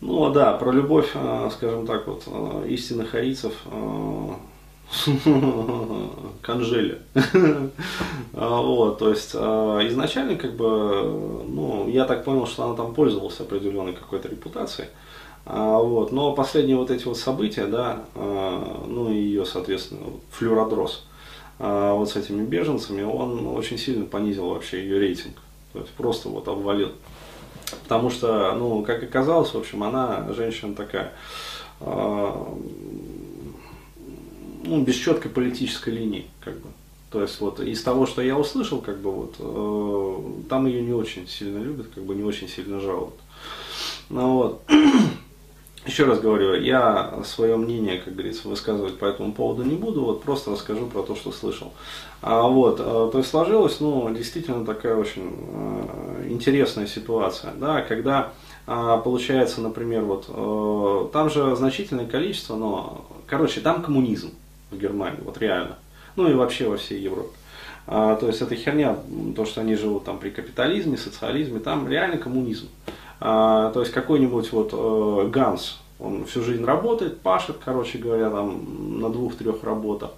Ну да, про любовь, э, скажем так, вот э, истинных арийцев к Анжеле. А, вот, то есть изначально, как бы, ну, я так понял, что она там пользовалась определенной какой-то репутацией. А, вот, но последние вот эти вот события, да, ну и ее, соответственно, флюродрос, вот с этими беженцами, он очень сильно понизил вообще ее рейтинг. То есть просто вот обвалил. Потому что, ну, как оказалось, в общем, она женщина такая, э, ну, без четкой политической линии, как бы. То есть вот из того, что я услышал, как бы вот, э, там ее не очень сильно любят, как бы не очень сильно жалуют. Ну вот. Еще раз говорю, я свое мнение, как говорится, высказывать по этому поводу не буду, вот просто расскажу про то, что слышал. А, вот, э, то есть сложилась, ну, действительно такая очень э, интересная ситуация, да, когда э, получается, например, вот, э, там же значительное количество, но, короче, там коммунизм в Германии, вот реально, ну и вообще во всей Европе. А, то есть это херня, то, что они живут там при капитализме, социализме, там реально коммунизм. А, то есть какой-нибудь вот э, Ганс, он всю жизнь работает, пашет, короче говоря, там на двух-трех работах.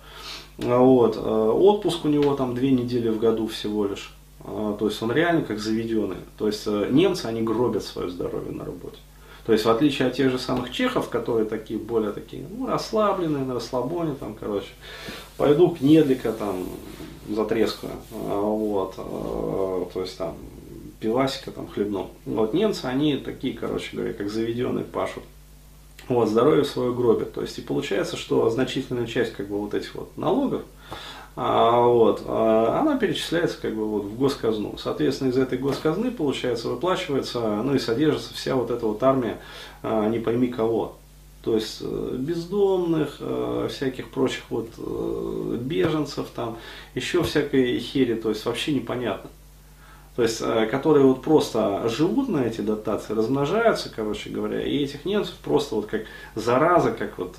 А, вот. Э, отпуск у него там две недели в году всего лишь. А, то есть он реально как заведенный. То есть э, немцы, они гробят свое здоровье на работе. То есть в отличие от тех же самых чехов, которые такие более такие, ну, расслабленные, на расслабоне, там, короче, пойду к Недлика там затрескаю. Вот. То есть там пивасика там хлебнул. Вот немцы, они такие, короче говоря, как заведенные пашут. Вот, здоровье свое гробят. То есть, и получается, что значительная часть, как бы, вот этих вот налогов, а, вот, а, она перечисляется как бы вот в госказну. Соответственно, из этой госказны, получается, выплачивается, ну и содержится вся вот эта вот армия, а, не пойми кого. То есть э, бездомных, э, всяких прочих вот э, беженцев там, еще всякой хери, то есть вообще непонятно то есть, которые вот просто живут на эти дотации, размножаются, короче говоря, и этих немцев просто вот как зараза, как вот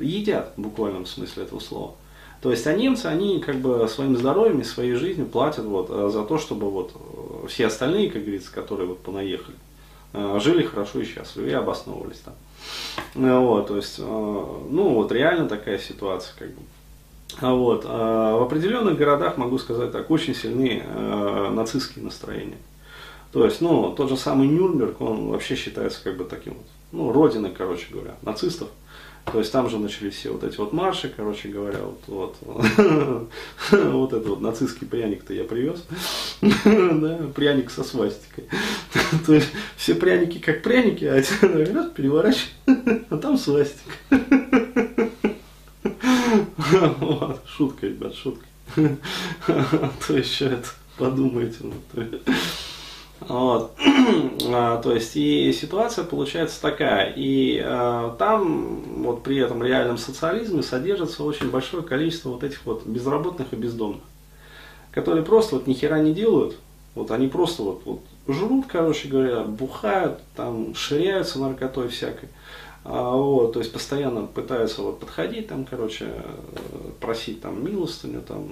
едят в буквальном смысле этого слова. То есть, а немцы, они как бы своим здоровьем и своей жизнью платят вот э, за то, чтобы вот э, все остальные, как говорится, которые вот понаехали, жили хорошо и счастливо и обосновывались там. Вот, то есть, ну вот реально такая ситуация, как бы. А вот. В определенных городах, могу сказать так, очень сильны э, нацистские настроения. То есть, ну, тот же самый Нюрнберг, он вообще считается как бы таким вот, ну, родиной, короче говоря, нацистов. То есть там же начались все вот эти вот марши, короче говоря, вот, вот, вот это вот нацистский пряник-то я привез, да, пряник со свастикой. То есть все пряники как пряники, а один переворачивает, а там свастик. Вот, шутка, ребят, шутка. То еще это подумайте. Вот. А, то есть и ситуация получается такая. И а, там вот при этом реальном социализме содержится очень большое количество вот этих вот безработных и бездомных, которые просто вот ни хера не делают. Вот они просто вот, вот жрут, короче говоря, бухают, там ширяются наркотой всякой. А, вот, то есть постоянно пытаются вот подходить там, короче, просить там милостыню, там,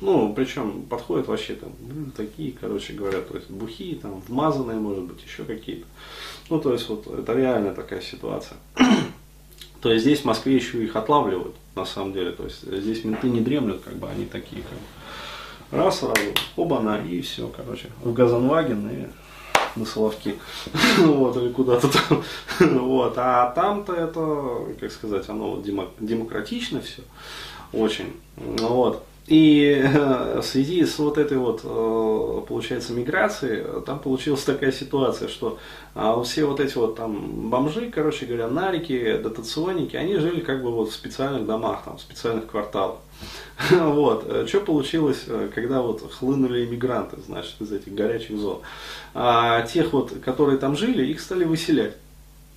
ну, причем подходят вообще там, ну, такие, короче говоря, то есть бухие, там, вмазанные, может быть, еще какие-то. Ну, то есть вот это реальная такая ситуация. то есть здесь в Москве еще их отлавливают, на самом деле. То есть здесь менты не дремлют, как бы они такие, как бы. Раз, сразу, оба-на, и все, короче, в Газанваген и на Соловки, вот, или куда-то там, вот, а там-то это, как сказать, оно демократично все, очень, вот, и э, в связи с вот этой вот, э, получается, миграцией, там получилась такая ситуация, что все вот эти вот там бомжи, короче говоря, нарики, дотационники, они жили как бы вот в специальных домах, там, в специальных кварталах. Вот. Э, что получилось, когда вот хлынули иммигранты, значит, из этих горячих зон? А тех вот, которые там жили, их стали выселять.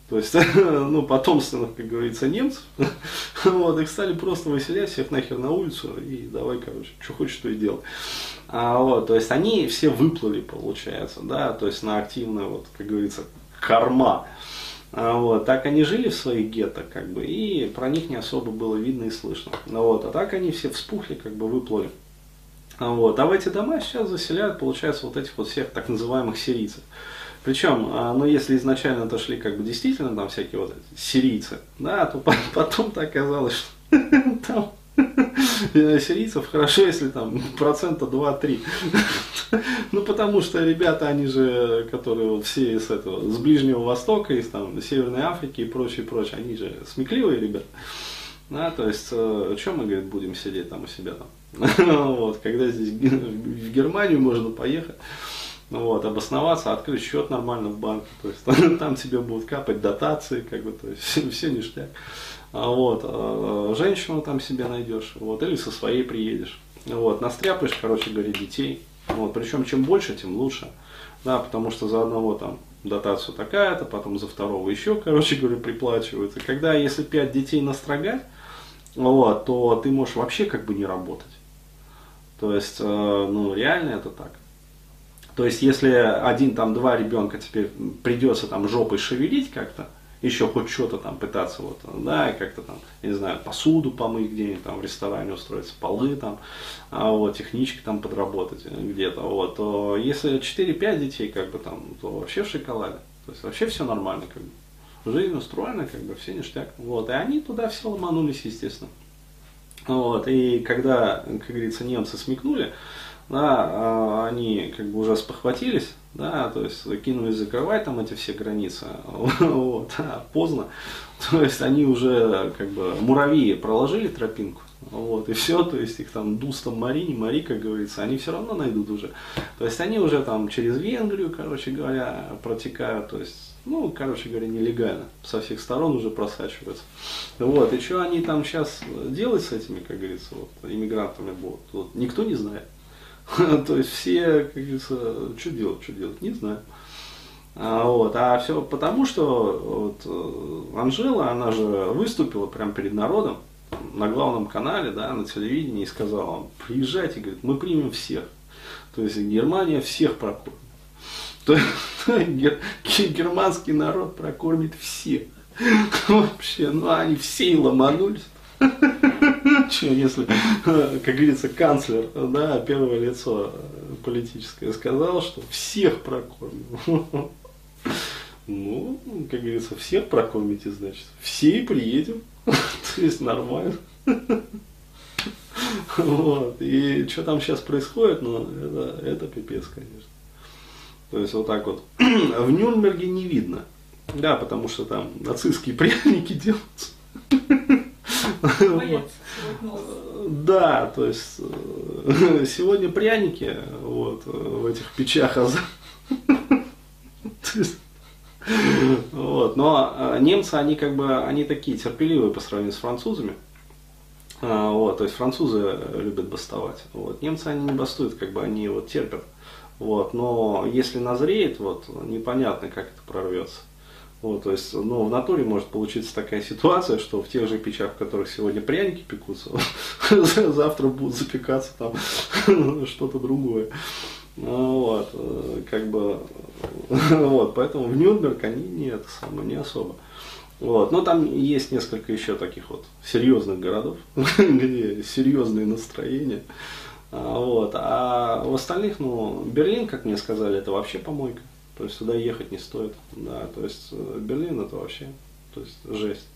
То есть, ну, потомственных, как говорится, немцев, вот, их стали просто выселять всех нахер на улицу и давай, короче, что хочешь, то и делай. А, вот, то есть, они все выплыли, получается, да, то есть, на активную, вот, как говорится, корма. А, вот, так они жили в своих гетто, как бы, и про них не особо было видно и слышно. Ну, вот, а так они все вспухли, как бы, выплыли. А, вот, а в эти дома сейчас заселяют, получается, вот этих вот всех так называемых сирийцев Причем, а, ну, если изначально это шли как бы действительно там всякие вот сирийцы, да, то потом-то оказалось, что там сирийцев хорошо, если там процента 2-3. ну, потому что ребята, они же, которые вот все из этого, с Ближнего Востока, из там Северной Африки и прочее, прочее, они же смекливые ребята. Да, то есть, э, чем мы, говорит, будем сидеть там у себя там? вот, когда здесь в Германию можно поехать, вот, обосноваться, открыть счет нормально в банке, то есть там, там тебе будут капать дотации, как бы, то есть все, все ништяк. А вот, а, женщину там себе найдешь, вот, или со своей приедешь. Вот, настряпаешь, короче говоря, детей. Вот, причем чем больше, тем лучше. Да, потому что за одного там дотацию такая-то, потом за второго еще, короче говоря, приплачивают. И когда, если пять детей настрогать, вот, то ты можешь вообще как бы не работать. То есть, э, ну, реально это так. То есть, если один, там, два ребенка теперь придется там жопой шевелить как-то, еще хоть что-то там пытаться вот, да, и как-то там, я не знаю, посуду помыть где-нибудь там в ресторане устроиться, полы там, а вот, технички там подработать где-то, вот, то если 4-5 детей, как бы там, то вообще в шоколаде, то есть вообще все нормально, как бы жизнь устроена, как бы все ништяк. Вот, и они туда все ломанулись, естественно. Вот, и когда, как говорится, немцы смекнули, да, а, они как бы уже спохватились, да, то есть кинулись закрывать там эти все границы, вот, а поздно, то есть они уже как бы муравьи проложили тропинку, вот, и все, то есть их там дустом мари, не мари, как говорится, они все равно найдут уже, то есть они уже там через Венгрию, короче говоря, протекают, то есть ну, короче говоря, нелегально, со всех сторон уже просачиваются. Вот, и что они там сейчас делать с этими, как говорится, вот, иммигрантами будут, вот, никто не знает. То есть все, как говорится, что делать, что делать, не знаю. А, вот, а все потому, что вот, э, Анжела, она же выступила прямо перед народом на главном канале, да, на телевидении и сказала, приезжайте, говорит, мы примем всех. То есть Германия всех прокормит. То есть германский народ прокормит всех. Вообще, ну они все и ломанулись. Че, если, как говорится, канцлер, да, первое лицо политическое сказал, что всех прокормим. Ну, как говорится, всех прокормите, значит. Все и приедем. То есть нормально. Вот. И что там сейчас происходит, ну, это, это пипец, конечно. То есть вот так вот. В Нюрнберге не видно. Да, потому что там нацистские пряники делаются. Да, то есть э, сегодня пряники вот, в этих печах аза. Вот, но э, немцы, они как бы, они такие терпеливые по сравнению с французами. А, вот, то есть французы любят бастовать. Вот, немцы, они не бастуют, как бы они вот терпят. Вот, но если назреет, вот, непонятно, как это прорвется. Вот, то есть, ну, в натуре может получиться такая ситуация, что в тех же печах, в которых сегодня пряники пекутся, завтра будут запекаться там что-то другое. Ну, вот, э, как бы, вот, поэтому в Нюрнберг они не это самое, не особо. Вот, но там есть несколько еще таких вот серьезных городов, где серьезные настроения. А, вот, а в остальных, ну, Берлин, как мне сказали, это вообще помойка. То есть сюда ехать не стоит. Да, то есть э, Берлин это вообще то есть, жесть.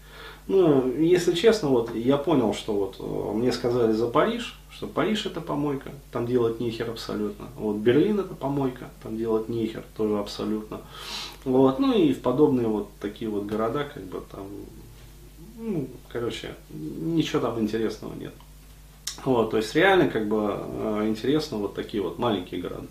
Ну, если честно, вот я понял, что вот э, мне сказали за Париж, что Париж это помойка, там делать нихер абсолютно. Вот Берлин это помойка, там делать нихер тоже абсолютно. Вот, ну и в подобные вот такие вот города, как бы там, ну, короче, ничего там интересного нет. Вот, то есть реально как бы э, интересно вот такие вот маленькие города.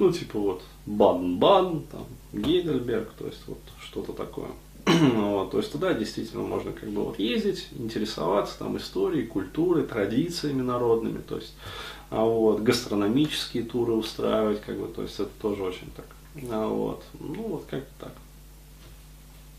Ну, типа вот Баден-Баден, там, Гейдельберг, то есть вот что-то такое. вот, то есть туда действительно можно как бы вот ездить, интересоваться там историей, культурой, традициями народными, то есть а вот, гастрономические туры устраивать, как бы, то есть это тоже очень так. А вот, ну вот как-то так.